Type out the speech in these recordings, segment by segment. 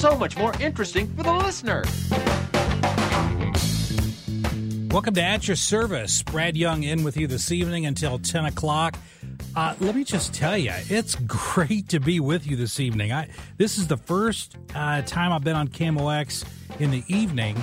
So much more interesting for the listener. Welcome to At Your Service. Brad Young in with you this evening until 10 o'clock. Uh, let me just tell you, it's great to be with you this evening. I This is the first uh, time I've been on KMOX in the evening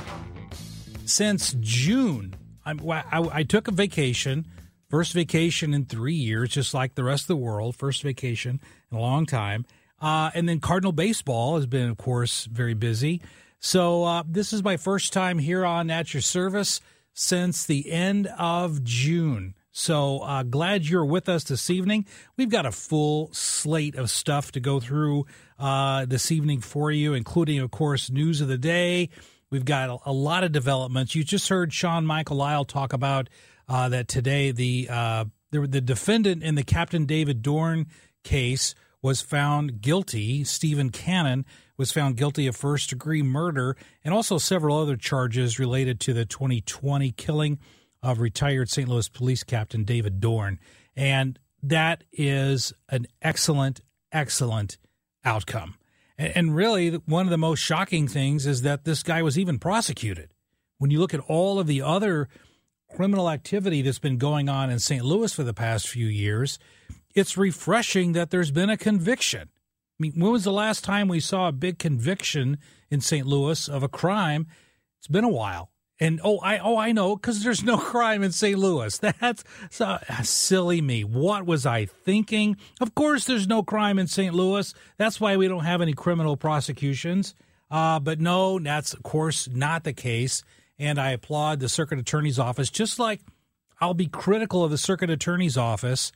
since June. I'm, I, I took a vacation, first vacation in three years, just like the rest of the world, first vacation in a long time. Uh, and then Cardinal Baseball has been, of course, very busy. So uh, this is my first time here on At Your Service since the end of June. So uh, glad you're with us this evening. We've got a full slate of stuff to go through uh, this evening for you, including, of course, news of the day. We've got a, a lot of developments. You just heard Sean Michael Lyle talk about uh, that today. The, uh, the the defendant in the Captain David Dorn case was found guilty. Stephan Cannon was found guilty of first degree murder and also several other charges related to the 2020 killing of retired St. Louis Police Captain David Dorn. And that is an excellent, excellent outcome. And, really, one of the most shocking things is that this guy was even prosecuted. When you look at all of the other criminal activity that's been going on in St. Louis for the past few years, it's refreshing that there's been a conviction. I mean, when was the last time we saw a big conviction in St. Louis of a crime? It's been a while. And oh, I oh I know because there's no crime in St. Louis. That's so, silly me. What was I thinking? Of course, there's no crime in St. Louis. That's why we don't have any criminal prosecutions. Uh, but no, that's of course not the case. And I applaud the circuit attorney's office. Just like I'll be critical of the circuit attorney's office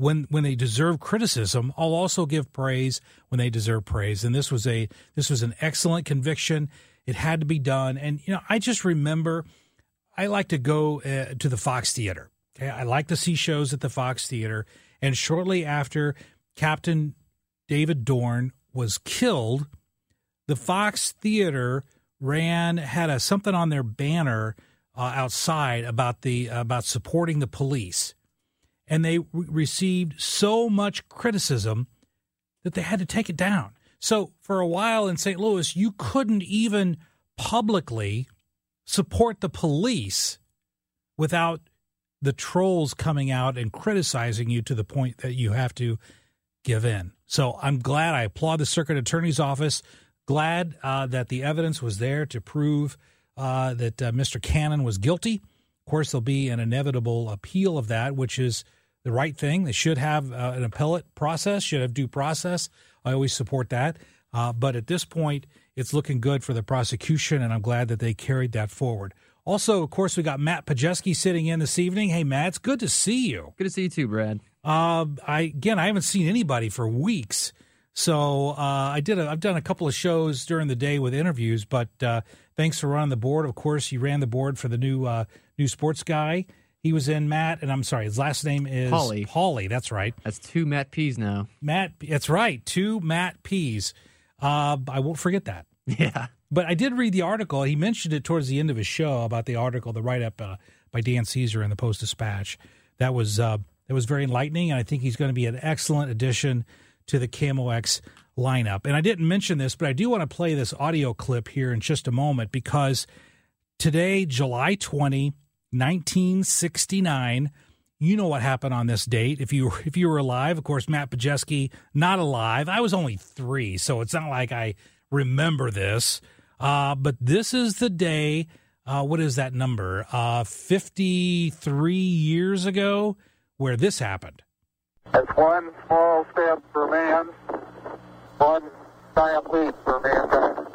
when when they deserve criticism, I'll also give praise when they deserve praise. And this was a this was an excellent conviction. It had to be done. And, you know, I just remember I like to go uh, to the Fox Theater. Okay. I like to see shows at the Fox Theater. And shortly after Captain David Dorn was killed, the Fox Theater ran, had a, something on their banner uh, outside about the, about supporting the police. And they re- received so much criticism that they had to take it down. So for a while in St. Louis, you couldn't even publicly support the police without the trolls coming out and criticizing you to the point that you have to give in. So I'm glad I applaud the circuit attorney's office. Glad uh, that the evidence was there to prove uh, that uh, Mr. Cannon was guilty. Of course, there'll be an inevitable appeal of that, which is the right thing. They should have uh, an appellate process, should have due process. I always support that. Uh, but at this point, it's looking good for the prosecution, and I'm glad that they carried that forward. Also, of course, we got Matt Pajeski sitting in this evening. Hey, Matt, it's good to see you. Good to see you too, Brad. Uh, I again, I haven't seen anybody for weeks, so uh, I did. A, I've done a couple of shows during the day with interviews, but uh, thanks for running the board. Of course, you ran the board for the new uh, new sports guy. He was in Matt, and I'm sorry, his last name is Pauly. Pauly, that's right. That's two Matt Peas now. Matt, that's right. Two Matt Peas. Uh, I won't forget that. Yeah. But I did read the article. He mentioned it towards the end of his show about the article, the write up uh, by Dan Caesar in the Post Dispatch. That was uh, that was very enlightening, and I think he's going to be an excellent addition to the KMOX lineup. And I didn't mention this, but I do want to play this audio clip here in just a moment because today, July 20, 1969, you know what happened on this date. If you if you were alive, of course, Matt Pajeski not alive. I was only three, so it's not like I remember this. Uh, but this is the day. Uh, what is that number? Uh, Fifty three years ago, where this happened. It's one small step for man, one giant leap for mankind.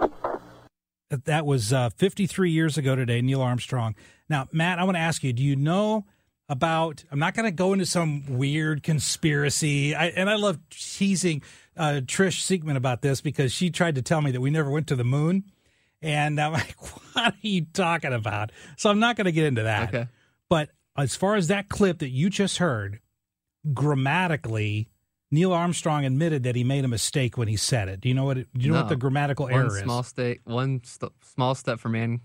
That was uh, 53 years ago today, Neil Armstrong. Now, Matt, I want to ask you: Do you know about? I'm not going to go into some weird conspiracy, I, and I love teasing uh, Trish Siegman about this because she tried to tell me that we never went to the moon, and I'm like, "What are you talking about?" So I'm not going to get into that. Okay. But as far as that clip that you just heard, grammatically, Neil Armstrong admitted that he made a mistake when he said it. Do you know what? It, do you know what the grammatical one error small is? step, one st- small step for man.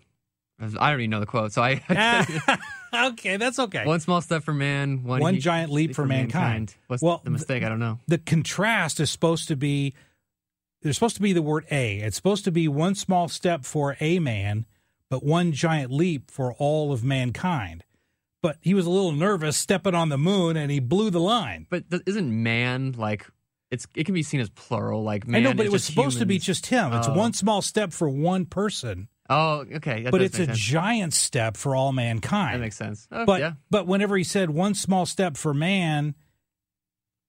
I don't even know the quote, so I. Ah, okay, that's okay. one small step for man, one, One he- giant leap for mankind. What's Well, the mistake? I don't know. the contrast is supposed to be there's supposed to be the word a it's supposed to be one small step for a man but one giant leap for all of mankind but he was a little nervous stepping on the moon and he blew the line But th- isn't man like it's? It can be seen as plural. Like man. i know but it was supposed to be just him it's Oh. one small step for one person Oh, okay. That but it's a sense. giant step for all mankind That makes sense. Oh, but yeah. but whenever he said one small step for man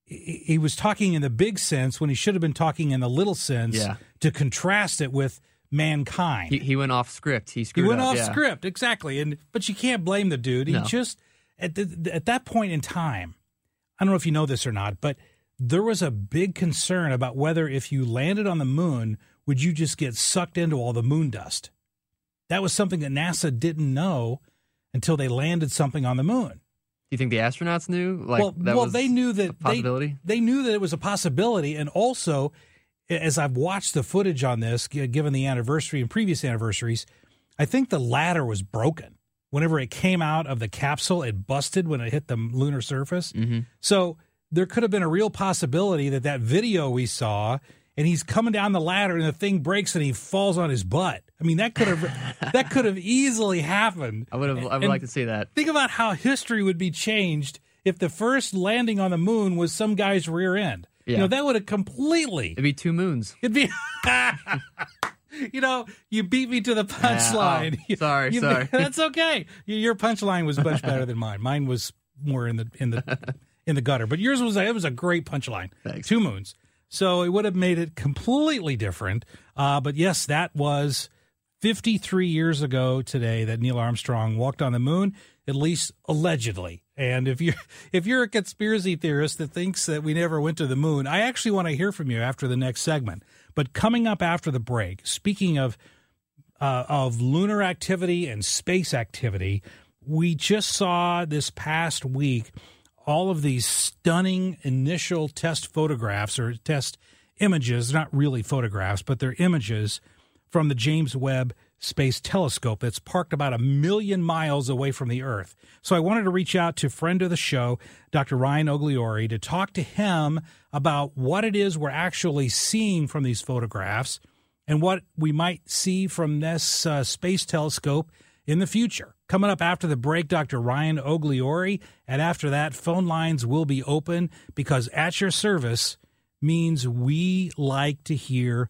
he he was talking in the big sense when he should have been talking in the little sense Yeah. to contrast it with mankind He, he went off script. He He went up, off yeah. script exactly, and but you can't blame the dude. He No. just at the, at that point in time, I don't know if you know this or not, but there was a big concern about whether if you landed on the moon, would you just get sucked into all the moon dust? That was something that NASA didn't know until they landed something on the moon. Do you think the astronauts knew? Like well, well, they knew that possibility. They, they knew that it was a possibility, and also, as I've watched the footage on this, given the anniversary and previous anniversaries, I think the ladder was broken. Whenever it came out of the capsule, it busted when it hit the lunar surface. Mm-hmm. So there could have been a real possibility that that video we saw, and he's coming down the ladder, and the thing breaks, and he falls on his butt. I mean, that could have that could have easily happened. I would have. I would And like to see that. Think about how history would be changed if the first landing on the moon was some guy's rear end. You know, that would have completely. It'd be two moons. It'd be. you know, you beat me to the punchline. oh, sorry, You- sorry. That's okay. Your punchline was much better than mine. Mine was more in the in the in the gutter, but yours was it was a great punchline. Thanks. Two moons. So it would have made it completely different. Uh, but yes, that was 53 years ago today that Neil Armstrong walked on the moon, at least allegedly. And if you're if you're a conspiracy theorist that thinks that we never went to the moon, I actually want to hear from you after the next segment. But coming up after the break, speaking of uh, of lunar activity and space activity, we just saw this past week all of these stunning initial test photographs or test images, not really photographs, but they're images from the James Webb Space Telescope that's parked about a million miles away from the Earth. So I wanted to reach out to friend of the show, Dr. Ryan Ogliore, to talk to him about what it is we're actually seeing from these photographs and what we might see from this uh, space telescope in the future. Coming up after the break, Dr. Ryan Ogliore. And after that, phone lines will be open because at your service means we like to hear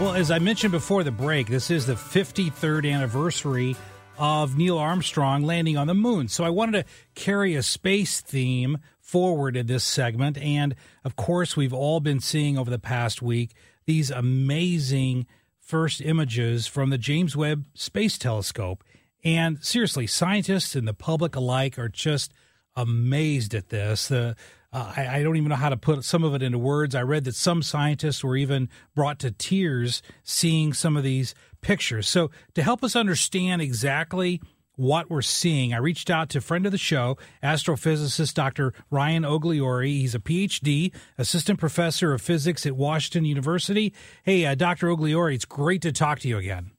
Well, as I mentioned before the break, this is the 53rd anniversary of Neil Armstrong landing on the moon. So I wanted to carry a space theme forward in this segment. And of course, we've all been seeing over the past week these amazing first images from the James Webb Space Telescope. And seriously, scientists and the public alike are just amazed at this. The uh, I, I, don't even know how to put some of it into words. I read that some scientists were even brought to tears seeing some of these pictures. So, to help us understand exactly what we're seeing, I reached out to a friend of the show, astrophysicist Dr. Ryan Ogliore. He's a PhD, assistant professor of physics at Washington University. Hey, uh, Dr. Ogliore, it's great to talk to you again.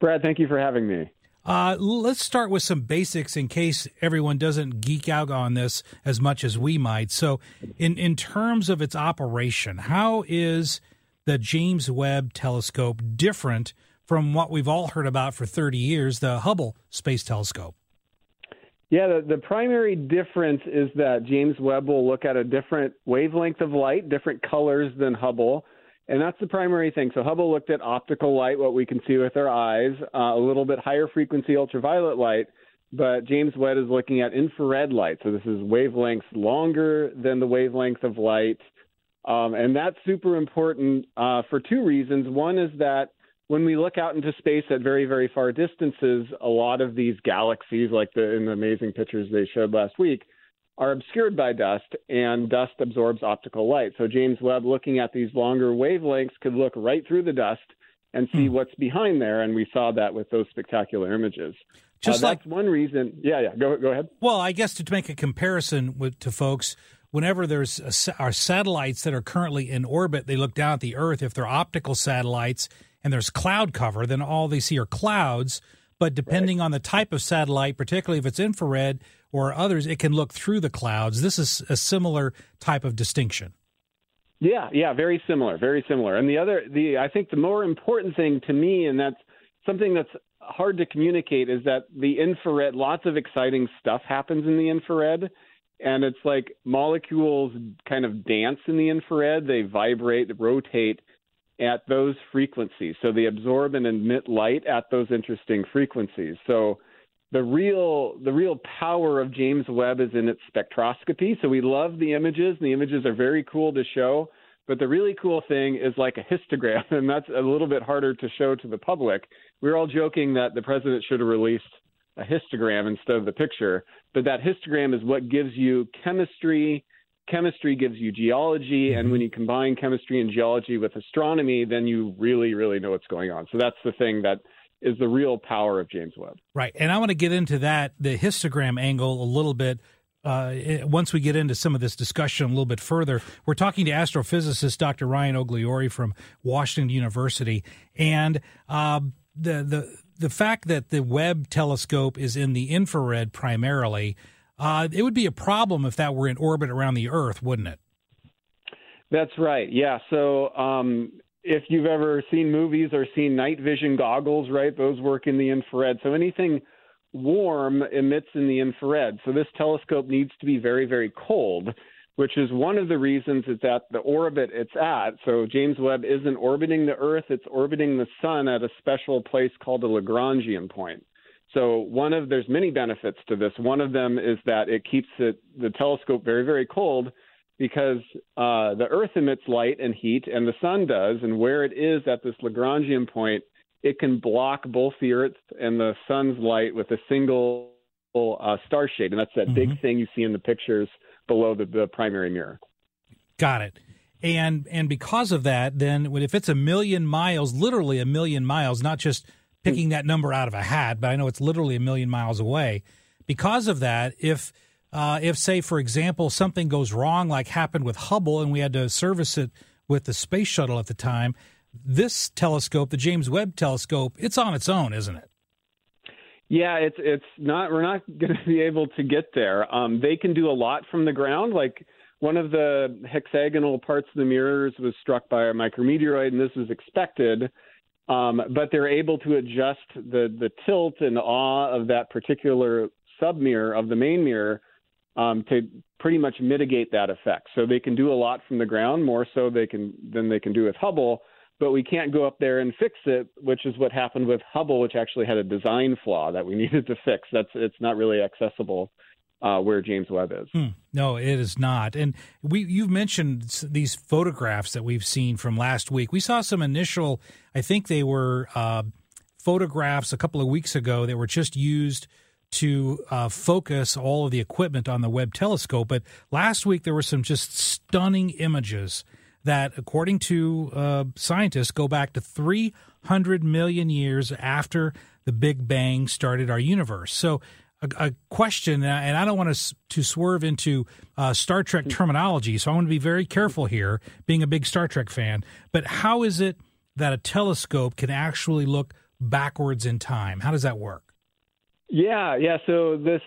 Brad, thank you for having me. Uh, let's start with some basics in case everyone doesn't geek out on this as much as we might. So, in, in terms of its operation, how is the James Webb Telescope different from what we've all heard about for 30 years, the Hubble Space Telescope? Yeah, the, the primary difference is that James Webb will look at a different wavelength of light, different colors than Hubble. And that's the primary thing. So Hubble looked at optical light, what we can see with our eyes, uh, a little bit higher frequency ultraviolet light, but James Webb is looking at infrared light. So this is wavelengths longer than the wavelength of light. Um, and that's super important uh, for two reasons. One is that when we look out into space at very, very far distances, a lot of these galaxies, like the in the amazing pictures they showed last week, are obscured by dust, and dust absorbs optical light. So James Webb, looking at these longer wavelengths, could look right through the dust and see mm. what's behind there, and we saw that with those spectacular images. Just uh, like one reason, yeah, yeah. Go go ahead. Well, I guess to make a comparison with to folks, whenever there's a, our satellites that are currently in orbit, they look down at the Earth. If they're optical satellites and there's cloud cover, then all they see are clouds. But depending right. on the type of satellite, particularly if it's infrared, or others, it can look through the clouds. This is a similar type of distinction. Yeah, yeah, very similar, very similar. And the other, the I think the more important thing to me, and that's something that's hard to communicate, is that the infrared, lots of exciting stuff happens in the infrared, and it's like molecules kind of dance in the infrared. They vibrate, rotate at those frequencies, so they absorb and emit light at those interesting frequencies. So the real the real power of James Webb is in its spectroscopy. So we love the images, and the images are very cool to show. But the really cool thing is like a histogram, and that's a little bit harder to show to the public. We are all joking that the president should have released a histogram instead of the picture, but that histogram is what gives you chemistry. Chemistry gives you geology, and mm-hmm. when you combine chemistry and geology with astronomy, then you really, really know what's going on. So that's the thing that is the real power of James Webb. Right. And I want to get into that, the histogram angle, a little bit. Uh, once we get into some of this discussion a little bit further, we're talking to astrophysicist Dr. Ryan Ogliore from Washington University, and uh, the the the fact that the Webb telescope is in the infrared primarily, uh, it would be a problem if that were in orbit around the Earth, wouldn't it? That's right. Yeah. So um, if you've ever seen movies or seen night vision goggles, right, those work in the infrared. So anything warm emits in the infrared. So this telescope needs to be very, very cold. which is one of the reasons it's at the orbit it's at. So James Webb isn't orbiting the Earth, it's orbiting the sun at a special place called a Lagrangian point. So one of there's many benefits to this. One of them is that it keeps it, the telescope very very cold because uh, the Earth emits light and heat, and the sun does. And where it is at this Lagrangian point, it can block both the Earth and the sun's light with a single uh, star shade, and that's that mm-hmm. big thing you see in the pictures below the, the primary mirror. Got it. And and because of that, then if it's a million miles, literally a million miles, not just picking that number out of a hat, but I know it's literally a million miles away. Because of that, if uh, if say for example something goes wrong, like happened with Hubble, and we had to service it with the space shuttle at the time, this telescope, the James Webb telescope, it's on its own, isn't it? Yeah, it's it's not. We're not going to be able to get there. Um, they can do a lot from the ground. Like one of the hexagonal parts of the mirrors was struck by a micrometeoroid, and this was expected. Um, but they're able to adjust the the tilt and awe of that particular sub mirror of the main mirror um, to pretty much mitigate that effect. So they can do a lot from the ground, more so they can than they can do with Hubble but we can't go up there and fix it, which is what happened with Hubble, which actually had a design flaw that we needed to fix. That's it's not really accessible uh, where James Webb is. Hmm. No, it is not. And we you've mentioned these photographs that we've seen from last week. We saw some initial, I think they were uh, photographs a couple of weeks ago that were just used to uh, focus all of the equipment on the Webb telescope. But last week there were some just stunning images that, according to uh, scientists, go back to 300 million years after the Big Bang started our universe. So, a, a question, and I don't want to, to swerve into uh, Star Trek hmm. terminology, so I want to be very careful here, being a big Star Trek fan. But how is it that a telescope can actually look backwards in time? How does that work? Yeah, yeah. So this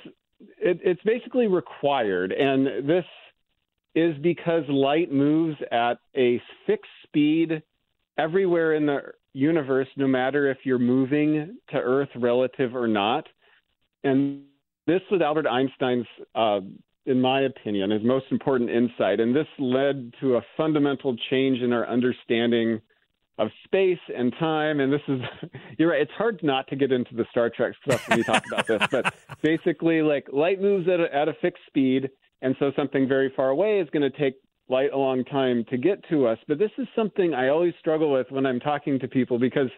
it, it's basically required, and this is because light moves at a fixed speed everywhere in the universe, no matter if you're moving to Earth relative or not. And this was Albert Einstein's, uh, in my opinion, his most important insight. And this led to a fundamental change in our understanding of space and time. And this is, you're right, it's hard not to get into the Star Trek stuff when we talk about this. But basically, like light moves at a, at a fixed speed and so something very far away is going to take light a long time to get to us. But this is something I always struggle with when I'm talking to people because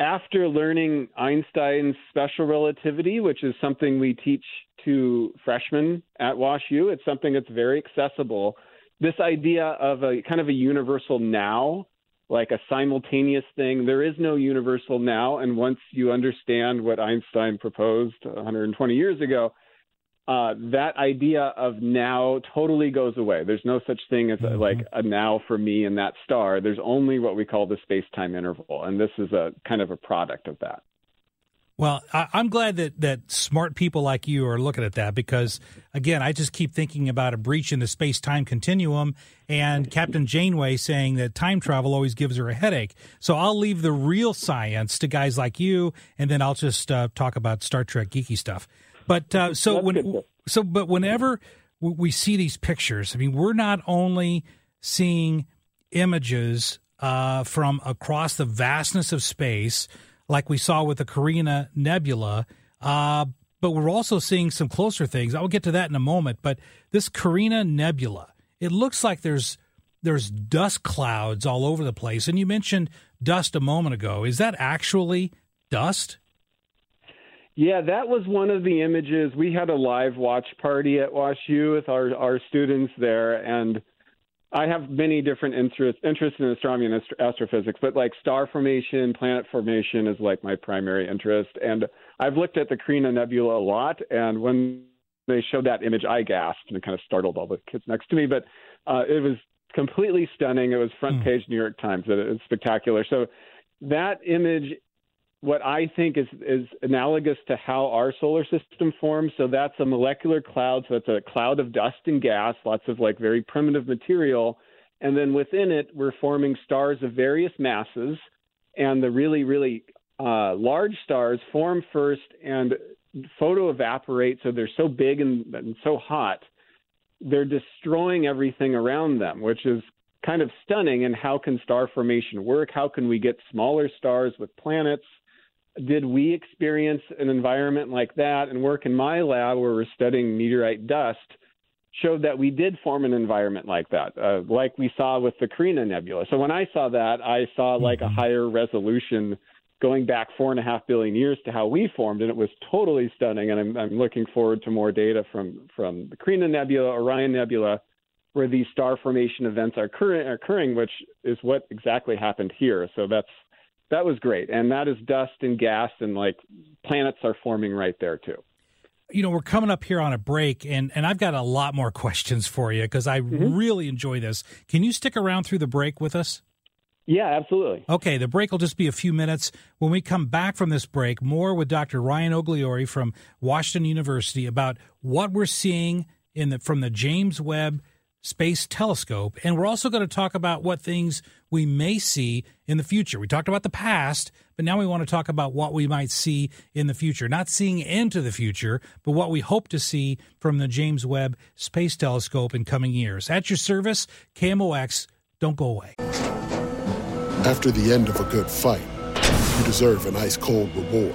after learning Einstein's special relativity, which is something we teach to freshmen at WashU, it's something that's very accessible. This idea of a kind of a universal now, like a simultaneous thing, there is no universal now. And once you understand what Einstein proposed 120 years ago, uh, that idea of now totally goes away. There's no such thing as a, mm-hmm. like a now for me and that star. There's only what we call the space time interval, and this is a kind of a product of that. Well, I, am glad that, that smart people like you are looking at that because, again, I just keep thinking about a breach in the space time continuum and Captain Janeway saying that time travel always gives her a headache. So I'll leave the real science to guys like you, and then I'll just uh, talk about Star Trek geeky stuff. But uh, so when so but whenever we see these pictures, I mean, we're not only seeing images uh, from across the vastness of space, like we saw with the Carina Nebula, uh, but we're also seeing some closer things. I'll get to that in a moment. But this Carina Nebula, it looks like there's there's dust clouds all over the place. And you mentioned dust a moment ago. Is that actually dust? Yeah, that was one of the images. We had a live watch party at WashU with our, our students there, and I have many different interests interests in astronomy and astrophysics, but like star formation, planet formation is like my primary interest. And I've looked at the Carina Nebula a lot, and when they showed that image, I gasped and it kind of startled all the kids next to me. But uh, it was completely stunning. It was front hmm. page New York Times. It, it's spectacular. So that image what I think is is analogous to how our solar system forms. So that's a molecular cloud. So it's a cloud of dust and gas, lots of like very primitive material, and then within it we're forming stars of various masses, and the really really uh, large stars form first and photo evaporate. So they're so big and, and so hot they're destroying everything around them, which is kind of stunning. And how can star formation work? How can we get smaller stars with planets? Did we experience an environment like that? And work in my lab where we're studying meteorite dust showed that we did form an environment like that, uh, like we saw with the Carina Nebula. So when I saw that, I saw like a Mm-hmm. higher resolution going back four and a half billion years to how we formed, and it was totally stunning. And I'm, I'm looking forward to more data from from the Carina Nebula, Orion Nebula, where these star formation events are occurring, are occurring, which is what exactly happened here. So that's that was great, and that is dust and gas, and like planets are forming right there too. you know, we're coming up here on a break, and, and I've got a lot more questions for you because I mm-hmm. really enjoy this. Can you stick around through the break with us? Yeah, absolutely. Okay, the break will just be a few minutes. When we come back from this break, more with Dr. Ryan Ogliore from Washington University about what we're seeing in the from the James Webb Space Telescope, and we're also going to talk about what things we may see in the future. We talked about the past, but now we want to talk about what we might see in the future. Not seeing into the future, but what we hope to see from the James Webb Space Telescope in coming years. At your service, KMOX. Don't go away. After the end of a good fight, you deserve an ice cold reward.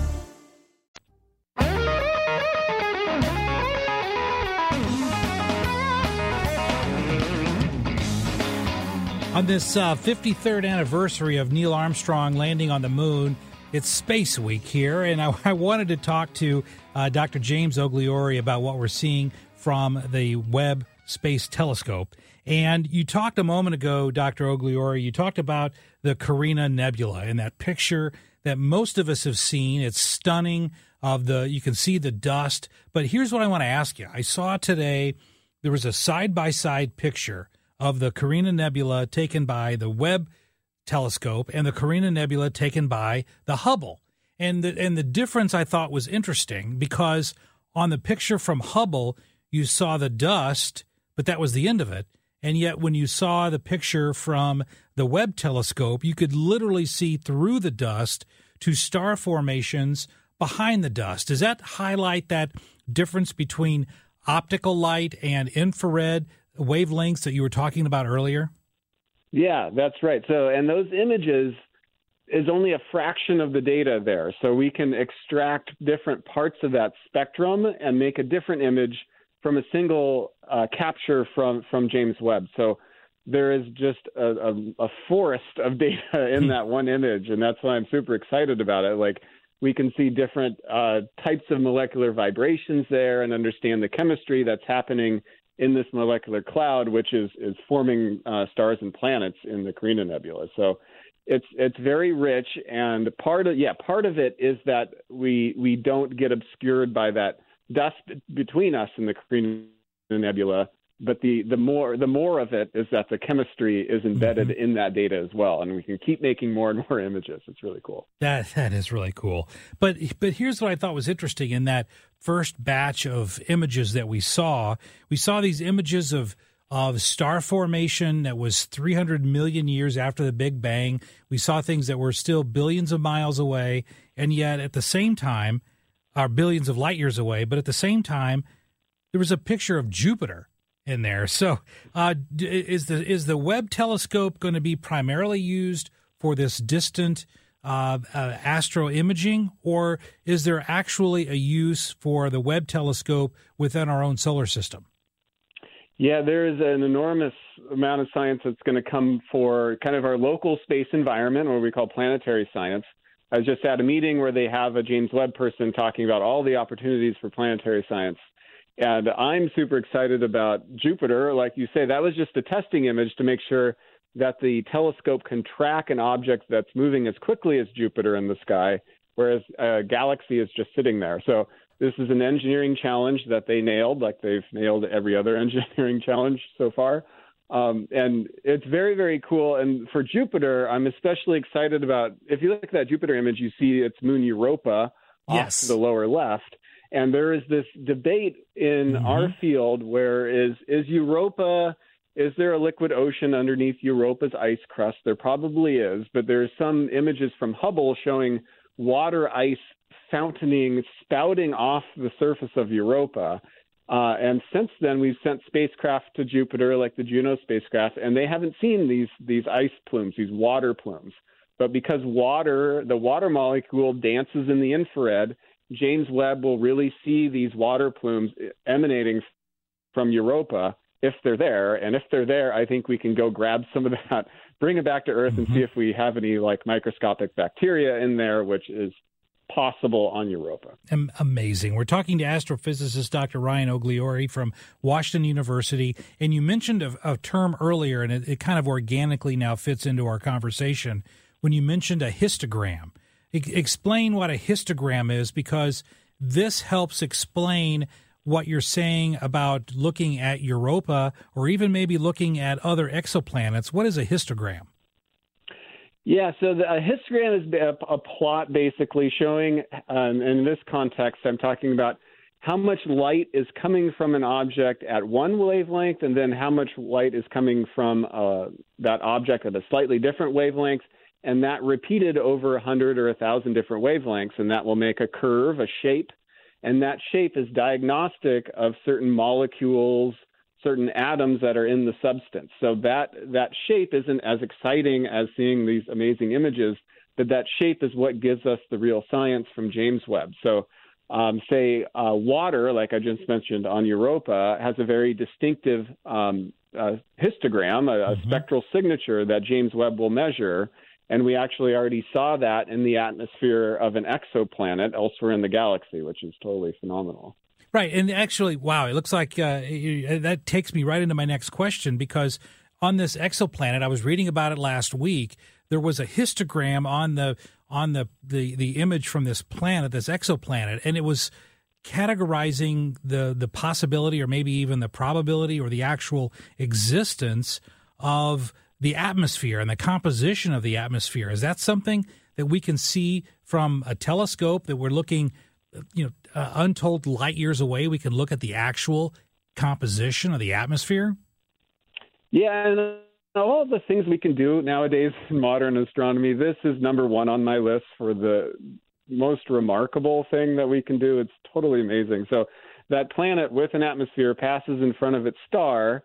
On this uh, 53rd anniversary of Neil Armstrong landing on the moon, it's Space Week here, and I, I wanted to talk to uh, Dr. James Ogliore about what we're seeing from the Webb Space Telescope. And you talked a moment ago, Dr. Ogliore, you talked about the Carina Nebula and that picture that most of us have seen. It's stunning. Of the, you can see the dust. But here's what I want to ask you. I saw today there was a side by side picture of the Carina Nebula taken by the Webb telescope and the Carina Nebula taken by the Hubble. And the and the difference I thought was interesting because on the picture from Hubble you saw the dust, but that was the end of it. And yet when you saw the picture from the Webb telescope, you could literally see through the dust to star formations behind the dust. Does that highlight that difference between optical light and infrared wavelengths that you were talking about earlier? Yeah, that's right. So, and those images is only a fraction of the data there. So we can extract different parts of that spectrum and make a different image from a single uh, capture from from James Webb. So there is just a, a, a forest of data in that one image, and that's why I'm super excited about it. Like we can see different uh, types of molecular vibrations there and understand the chemistry that's happening in this molecular cloud, which is is forming uh, stars and planets in the Carina Nebula. So it's it's very rich, and part of yeah part of it is that we we don't get obscured by that dust between us and the Carina Nebula. But the, the more the more of it is that the chemistry is embedded mm-hmm. in that data as well, and we can keep making more and more images. It's really cool. That that is really cool. But but here's what I thought was interesting in that first batch of images that we saw. We saw these images of of star formation that was 300 million years after the Big Bang. We saw things that were still billions of miles away, and yet at the same time, are billions of light years away. But at the same time, there was a picture of Jupiter in there. So, uh, is the is the Webb telescope going to be primarily used for this distant uh, uh, astro imaging, or is there actually a use for the Webb telescope within our own solar system? Yeah, there is an enormous amount of science that's going to come for kind of our local space environment, or we call planetary science. I was just at a meeting where they have a James Webb person talking about all the opportunities for planetary science. And I'm super excited about Jupiter. Like you say, that was just a testing image to make sure that the telescope can track an object that's moving as quickly as Jupiter in the sky, whereas a galaxy is just sitting there. So this is an engineering challenge that they nailed, like they've nailed every other engineering challenge so far. Um, and it's very, very cool. And for Jupiter, I'm especially excited about. If you look at that Jupiter image, you see its moon Europa yes. off to the lower left. And there is this debate in mm-hmm. our field where is is Europa is there a liquid ocean underneath Europa's ice crust? There probably is, but there's some images from Hubble showing water ice fountaining, spouting off the surface of Europa. Uh, and since then, we've sent spacecraft to Jupiter, like the Juno spacecraft, and they haven't seen these these ice plumes, these water plumes. But because water, the water molecule dances in the infrared, James Webb will really see these water plumes emanating from Europa if they're there. And if they're there, I think we can go grab some of that, bring it back to Earth, mm-hmm. and see if we have any like microscopic bacteria in there, which is possible on Europa. Amazing. We're talking to astrophysicist Dr. Ryan Ogliore from Washington University. And you mentioned a, a term earlier, and it, it, kind of organically now fits into our conversation when you mentioned a histogram. Explain what a histogram is because this helps explain what you're saying about looking at Europa or even maybe looking at other exoplanets. What is a histogram? Yeah, so the, a histogram is a, a plot basically showing, um, in this context, I'm talking about how much light is coming from an object at one wavelength, and then how much light is coming from uh, that object at a slightly different wavelength, and that repeated over 100 or 1,000 different wavelengths, and that will make a curve, a shape, and that shape is diagnostic of certain molecules, certain atoms that are in the substance. So that that shape isn't as exciting as seeing these amazing images, but that shape is what gives us the real science from James Webb. So um, say uh, water, like I just mentioned on Europa, has a very distinctive um, uh, histogram, a, a mm-hmm. spectral signature that James Webb will measure. And we actually already saw that in the atmosphere of an exoplanet elsewhere in the galaxy, which is totally phenomenal. Right. And actually, wow, it looks like uh, that takes me right into my next question because on this exoplanet, I was reading about it last week. There was a histogram on the on the, the, the image from this planet, this exoplanet, and it was categorizing the the possibility or maybe even the probability or the actual existence of the atmosphere and the composition of the atmosphere. Is that something that we can see from a telescope that we're looking, you know, uh, untold light years away? We can look at the actual composition of the atmosphere. Yeah, and all the things we can do nowadays in modern astronomy, this is number one on my list for the most remarkable thing that we can do. It's totally amazing. So that planet with an atmosphere passes in front of its star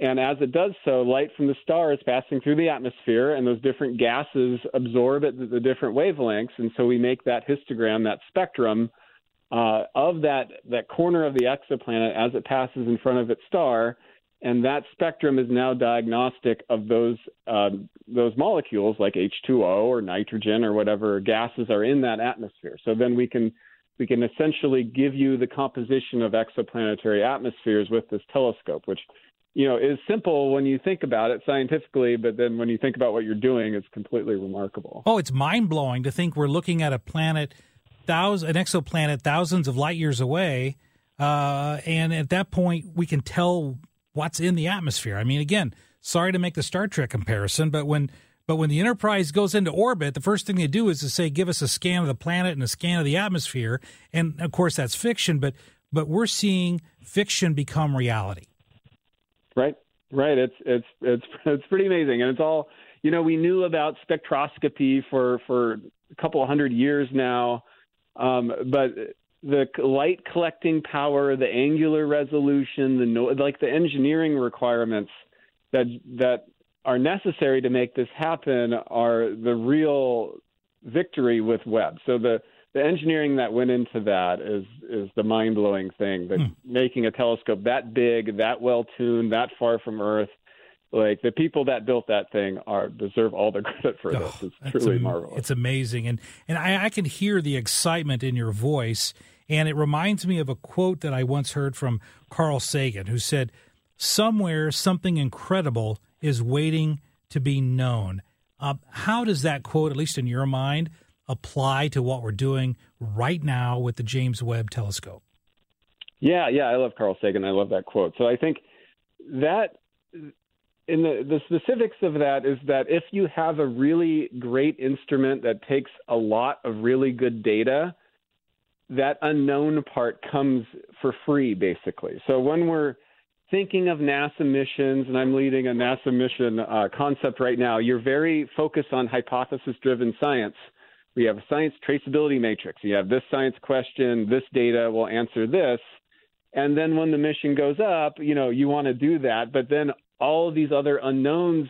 and as it does so, light from the star is passing through the atmosphere, and those different gases absorb at the different wavelengths. And so we make that histogram, that spectrum uh, of that, that corner of the exoplanet as it passes in front of its star. And that spectrum is now diagnostic of those uh, those molecules like H2O or nitrogen or whatever gases are in that atmosphere. So then we can we can essentially give you the composition of exoplanetary atmospheres with this telescope, which you know, is simple when you think about it scientifically, but then when you think about what you're doing, it's completely remarkable. Oh, it's mind blowing to think we're looking at a planet, thousand, an exoplanet, thousands of light years away, uh, and at that point we can tell what's in the atmosphere. I mean, again, sorry to make the Star Trek comparison, but when but when the Enterprise goes into orbit, the first thing they do is to say, "Give us a scan of the planet and a scan of the atmosphere," and of course that's fiction, but but we're seeing fiction become reality. Right, right. It's it's it's it's pretty amazing, and it's all you know. We knew about spectroscopy for for a couple hundred years now, um, but the light collecting power, the angular resolution, the no, like the engineering requirements that that are necessary to make this happen are the real victory with Webb. So the the engineering that went into that is is the mind blowing thing. That Hmm. making a telescope that big, that well tuned, that far from Earth. Like the people that built that thing are deserve all the credit for this. It's truly am- marvelous. It's amazing, and and I, I can hear the excitement in your voice, and it reminds me of a quote that I once heard from Carl Sagan, who said, "Somewhere, something incredible is waiting to be known." Uh, how does that quote, at least in your mind, apply to what we're doing right now with the James Webb Telescope? Yeah, yeah, I love Carl Sagan. I love that quote. So I think that in the the specifics of that is that if you have a really great instrument that takes a lot of really good data, that unknown part comes for free basically. So when we're thinking of NASA missions, and I'm leading a NASA mission uh, concept right now, you're very focused on hypothesis driven science. We have a science traceability matrix. You have this science question, this data will answer this. And then when the mission goes up, you know, you want to do that. But then all these other unknowns,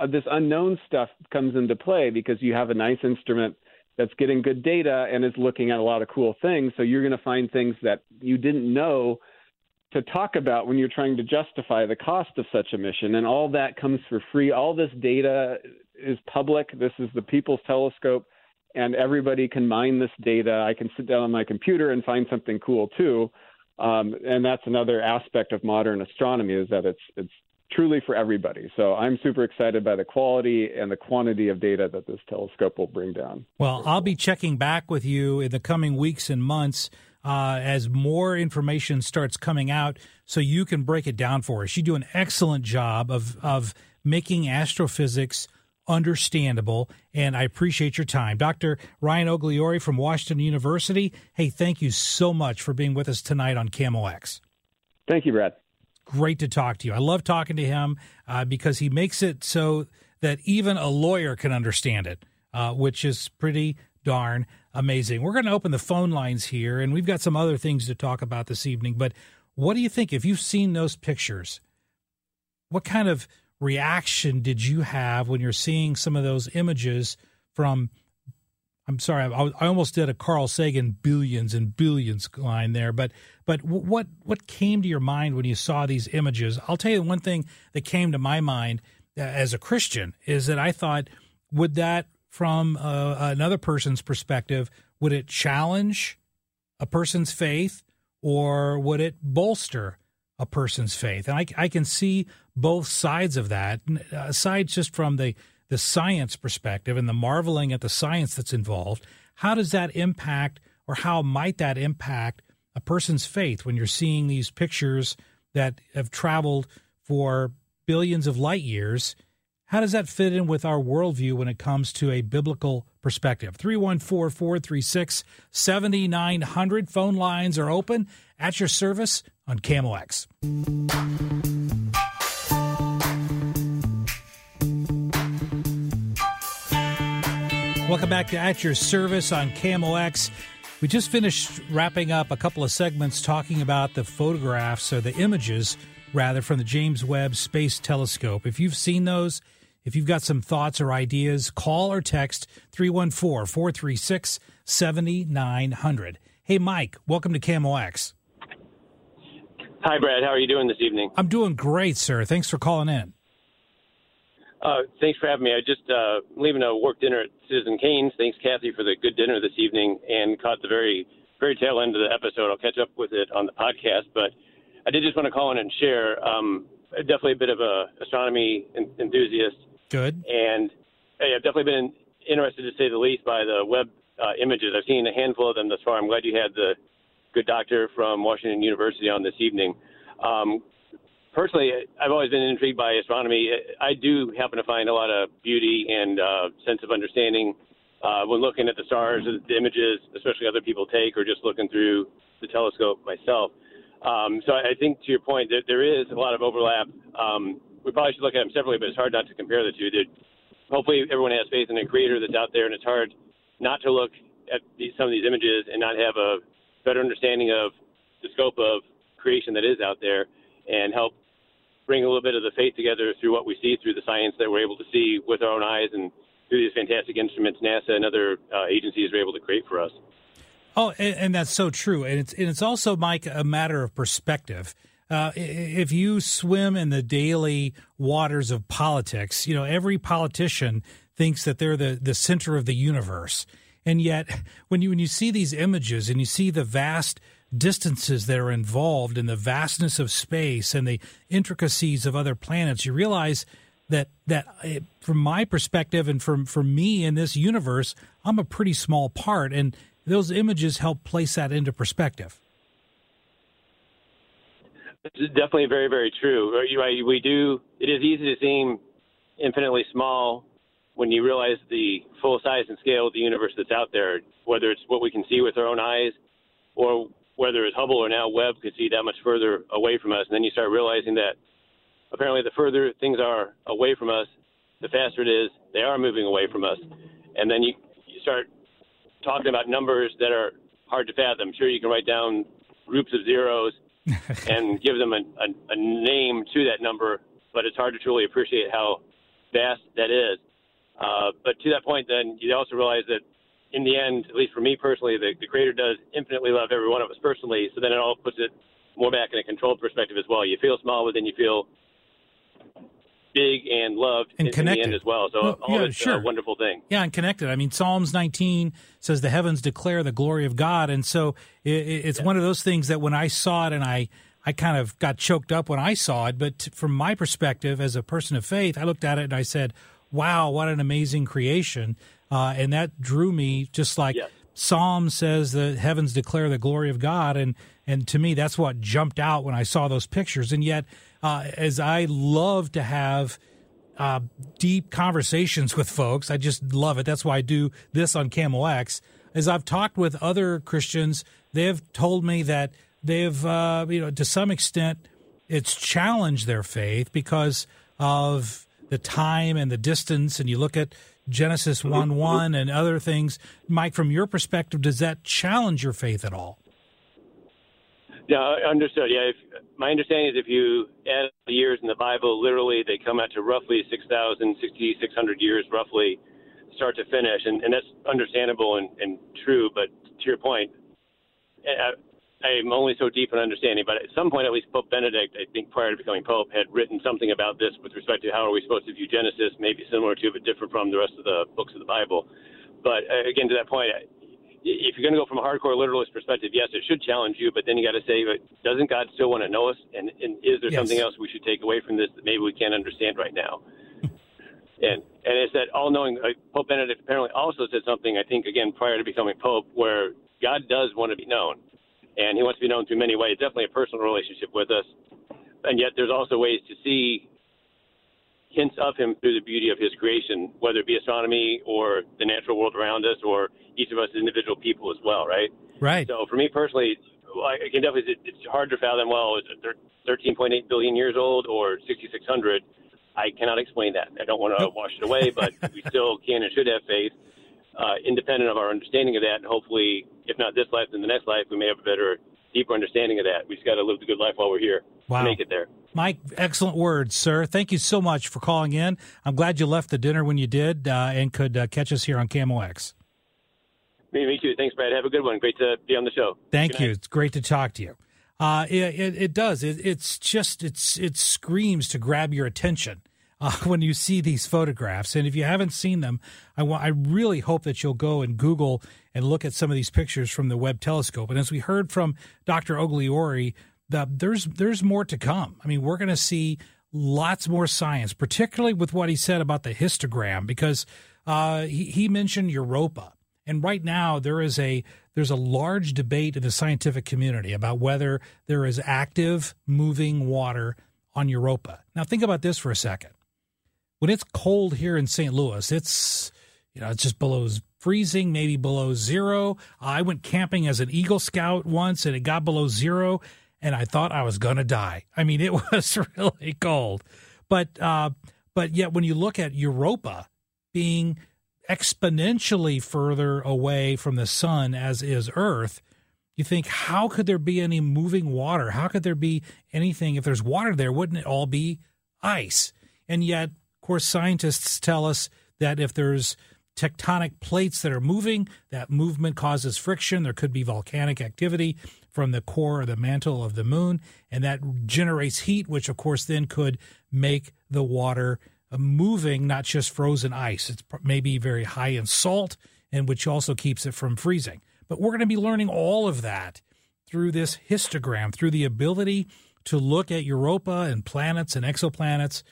uh, this unknown stuff comes into play because you have a nice instrument that's getting good data and is looking at a lot of cool things. So you're going to find things that you didn't know to talk about when you're trying to justify the cost of such a mission. And all that comes for free. All this data is public. This is the People's Telescope, and everybody can mine this data. I can sit down on my computer and find something cool too. Um, and that's another aspect of modern astronomy is that it's it's truly for everybody. So I'm super excited by the quality and the quantity of data that this telescope will bring down. Well, I'll be checking back with you in the coming weeks and months uh, as more information starts coming out, so you can break it down for us. You do an excellent job of of making astrophysics understandable, and I appreciate your time, Dr. Ryan Ogliore from Washington University. Hey, thank you so much for being with us tonight on KMOX. Thank you, Brad. Great to talk to you. I love talking to him uh, because he makes it so that even a lawyer can understand it, uh, which is pretty darn amazing. We're going to open the phone lines here, and we've got some other things to talk about this evening. But what do you think? If you've seen those pictures, what kind of reaction did you have when you're seeing some of those images from? I'm sorry, I, I almost did a Carl Sagan billions and billions line there, but but what what came to your mind when you saw these images? I'll tell you one thing that came to my mind uh, as a Christian is that I thought, would that from uh, another person's perspective, would it challenge a person's faith or would it bolster a person's faith? And I, I can see both sides of that, aside just from the, the science perspective and the marveling at the science that's involved. How does that impact, or how might that impact a person's faith when you're seeing these pictures that have traveled for billions of light years? How does that fit in with our worldview when it comes to a biblical perspective? 314 436 7900. Phone lines are open at your service on KMOX. Welcome back to At Your Service on KMOX. We just finished wrapping up a couple of segments talking about the photographs or the images, rather, from the James Webb Space Telescope. If you've seen those, if you've got some thoughts or ideas, call or text 314 436 7900. Hey, Mike, welcome to KMOX. Hi, Brad. How are you doing this evening? I'm doing great, sir. Thanks for calling in. Uh, thanks for having me. I just uh, leaving a work dinner at Citizen Kane's. Thanks, Kathy, for the good dinner this evening, and caught the very very tail end of the episode. I'll catch up with it on the podcast, but I did just want to call in and share. Um, definitely a bit of a astronomy en- enthusiast, Good. and hey, I've definitely been interested to say the least by the Webb uh, images. I've seen a handful of them thus far. I'm glad you had the good doctor from Washington University on this evening. Um, personally, I've always been intrigued by astronomy. I do happen to find a lot of beauty and uh, sense of understanding uh, when looking at the stars, and the images, especially other people take, or just looking through the telescope myself. Um, so I think to your point, that there is a lot of overlap. Um, we probably should look at them separately, but it's hard not to compare the two. That hopefully everyone has faith in a creator that's out there, and it's hard not to look at these, some of these images and not have a better understanding of the scope of creation that is out there and help bring a little bit of the faith together through what we see through the science that we're able to see with our own eyes and through these fantastic instruments NASA and other uh, agencies are able to create for us. Oh, and, and, that's so true, and it's and it's also, Mike, a matter of perspective. Uh, if you swim in the daily waters of politics, you know every politician thinks that they're the the center of the universe, and yet when you when you see these images and you see the vast distances that are involved in the vastness of space and the intricacies of other planets, you realize that that eh, from my perspective and from for me in this universe, I'm a pretty small part, and those images help place that into perspective. It's definitely very, very true. We do. It is easy to seem infinitely small when you realize the full size and scale of the universe that's out there. Whether it's what we can see with our own eyes, or whether it's Hubble or now Webb could see that much further away from us, and then you start realizing that apparently the further things are away from us, the faster it is they are moving away from us, and then you, you start talking about numbers that are hard to fathom. Sure, you can write down groups of zeros and give them a, a, a name to that number, but it's hard to truly appreciate how vast that is. Uh, but to that point, then you also realize that in the end, at least for me personally, the, the Creator does infinitely love every one of us personally. So then it all puts it more back in a controlled perspective as well. You feel small, but then you feel big and loved and in, connected in the end as well. So well, all yeah, it's sure. a wonderful thing. Yeah, and connected. I mean, Psalms 19 says the heavens declare the glory of God, and so it, it's yeah. one of those things that when I saw it, and I I kind of got choked up when I saw it. But from my perspective, as a person of faith, I looked at it and I said, "Wow, what an amazing creation!" Uh, and that drew me, just like. Yes. Psalm says the heavens declare the glory of God, and and to me that's what jumped out when I saw those pictures. And yet, uh, as I love to have uh, deep conversations with folks. I just love it. That's why I do this on KMOX. As I've talked with other Christians, they've told me that they've, uh, you know, to some extent, it's challenged their faith because of the time and the distance. And you look at Genesis 1 1 and other things. Mike, from your perspective, does that challenge your faith at all? Yeah, understood. Yeah, if, my understanding is if you add the years in the Bible, literally they come out to roughly 6,000, 6,600 years, roughly, start to finish. And, and that's understandable and, and true. But to your point, I, I'm only so deep in understanding. But at some point, at least Pope Benedict, I think prior to becoming Pope, had written something about this with respect to how are we supposed to view Genesis, maybe similar to, but different from the rest of the books of the Bible. But uh, again, to that point, if you're going to go from a hardcore literalist perspective, yes, it should challenge you, but then you got to say, doesn't God still want to know us? And, and is there yes. something else we should take away from this that maybe we can't understand right now? and and it's that all-knowing. Uh, Pope Benedict apparently also said something. I think again prior to becoming Pope, where God does want to be known, and He wants to be known through many ways. Definitely a personal relationship with us, and yet there's also ways to see hints of him through the beauty of his creation, whether it be astronomy or the natural world around us or each of us as individual people as well, right? Right. So for me personally, I can definitely, it's hard to fathom, well, is it 13.8 billion years old or 6,600? I cannot explain that. I don't want to wash it away, but we still can and should have faith, uh, independent of our understanding of that. And hopefully, if not this life, then the next life, we may have a better, deeper understanding of that. We just got to live the good life while we're here wow. make it there. Mike, excellent words, sir. Thank you so much for calling in. I'm glad you left the dinner when you did uh, and could uh, catch us here on KMOX. Me, me too. Thanks, Brad. Have a good one. Great to be on the show. Thank you. It's great to talk to you. Uh, it, it, it, does. It, it's just it's it screams to grab your attention uh, when you see these photographs. And if you haven't seen them, I I really hope that you'll go and Google and look at some of these pictures from the Webb telescope. And as we heard from Dr. Ogliore the, there's there's more to come. I mean, we're going to see lots more science, particularly with what he said about the histogram, because uh, he, he mentioned Europa, and right now there is a there's a large debate in the scientific community about whether there is active moving water on Europa. Now, think about this for a second. When it's cold here in St. Louis, it's you know it's just below freezing, maybe below zero. I went camping as an Eagle Scout once, and it got below zero and I thought I was going to die. I mean, it was really cold. But uh, but yet, when you look at Europa being exponentially further away from the sun as is Earth, you think, how could there be any moving water? How could there be anything? If there's water there, wouldn't it all be ice? And yet, of course, scientists tell us that if there's tectonic plates that are moving, that movement causes friction. There could be volcanic activity from the core or the mantle of the moon, and that generates heat, which of course then could make the water uh, moving, not just frozen ice. It's maybe very high in salt, and which also keeps it from freezing. But we're going to be learning all of that through this histogram, through the ability to look at Europa and planets and exoplanets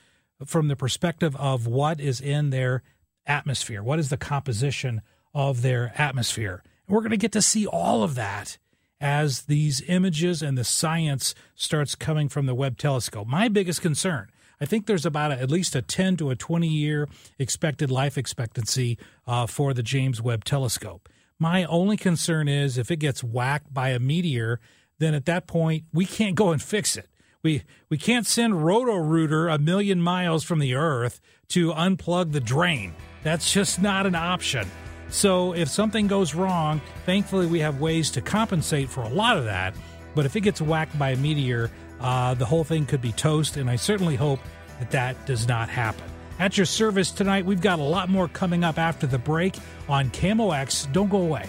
from the perspective of what is in their atmosphere. What is the composition of their atmosphere? And we're going to get to see all of that as these images and the science starts coming from the Webb telescope. My biggest concern, I think there's about a, at least a 10 to a 20 year expected life expectancy uh, for the James Webb telescope. My only concern is if it gets whacked by a meteor, then at that point we can't go and fix it. We we can't send Roto-Rooter a million miles from the Earth to unplug the drain. That's just not an option. So if something goes wrong, thankfully we have ways to compensate for a lot of that. But if it gets whacked by a meteor, uh, the whole thing could be toast, and I certainly hope that that does not happen. At your service tonight, we've got a lot more coming up after the break on KMOX. Don't go away.